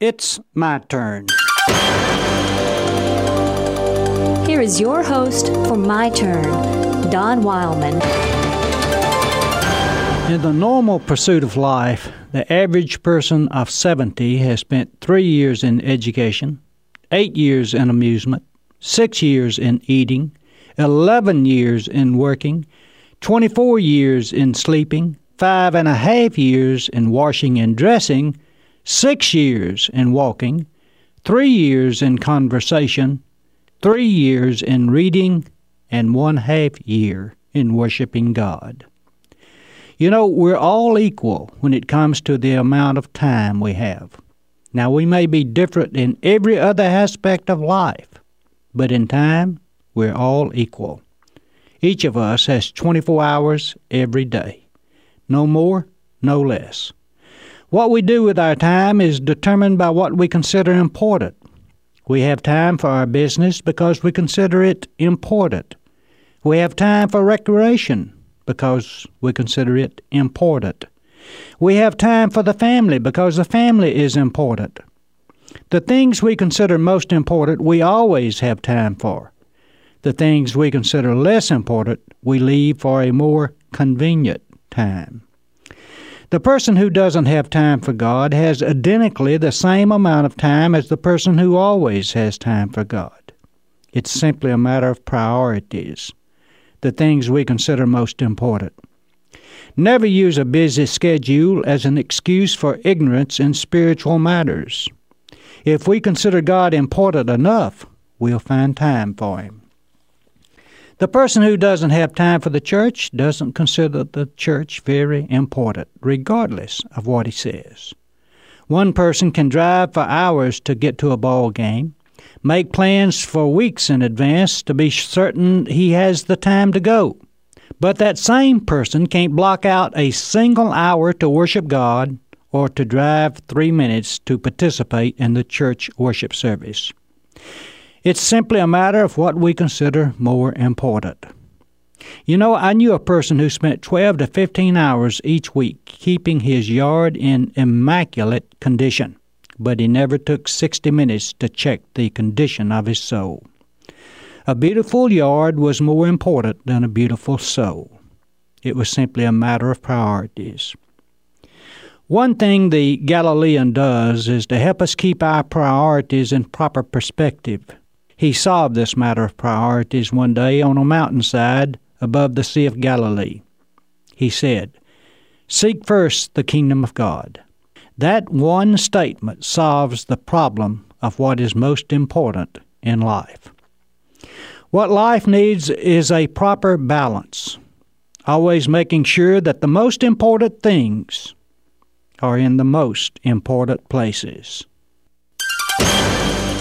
It's my turn. Here is your host for My Turn, Don Wildman. In the normal pursuit of life, the average person of 70 has spent three years in education, eight years in amusement, six years in eating, 11 years in working, 24 years in sleeping, five and a half years in washing and dressing, six years in walking, three years in conversation, three years in reading, and one half year in worshiping God. You know, we're all equal when it comes to the amount of time we have. Now, we may be different in every other aspect of life, but in time, we're all equal. Each of us has 24 hours every day. No more, no less. What we do with our time is determined by what we consider important. We have time for our business because we consider it important. We have time for recreation because we consider it important. We have time for the family because the family is important. The things we consider most important, we always have time for. The things we consider less important, we leave for a more convenient time. The person who doesn't have time for God has identically the same amount of time as the person who always has time for God. It's simply a matter of priorities, the things we consider most important. Never use a busy schedule as an excuse for ignorance in spiritual matters. If we consider God important enough, we'll find time for Him. The person who doesn't have time for the church doesn't consider the church very important, regardless of what he says. One person can drive for hours to get to a ball game, make plans for weeks in advance to be certain he has the time to go. But that same person can't block out a single hour to worship God or to drive three minutes to participate in the church worship service. It's simply a matter of what we consider more important. You know, I knew a person who spent 12 to 15 hours each week keeping his yard in immaculate condition, but he never took 60 minutes to check the condition of his soul. A beautiful yard was more important than a beautiful soul. It was simply a matter of priorities. One thing the Galilean does is to help us keep our priorities in proper perspective. He solved this matter of priorities one day on a mountainside above the Sea of Galilee. He said, Seek first the kingdom of God. That one statement solves the problem of what is most important in life. What life needs is a proper balance, always making sure that the most important things are in the most important places.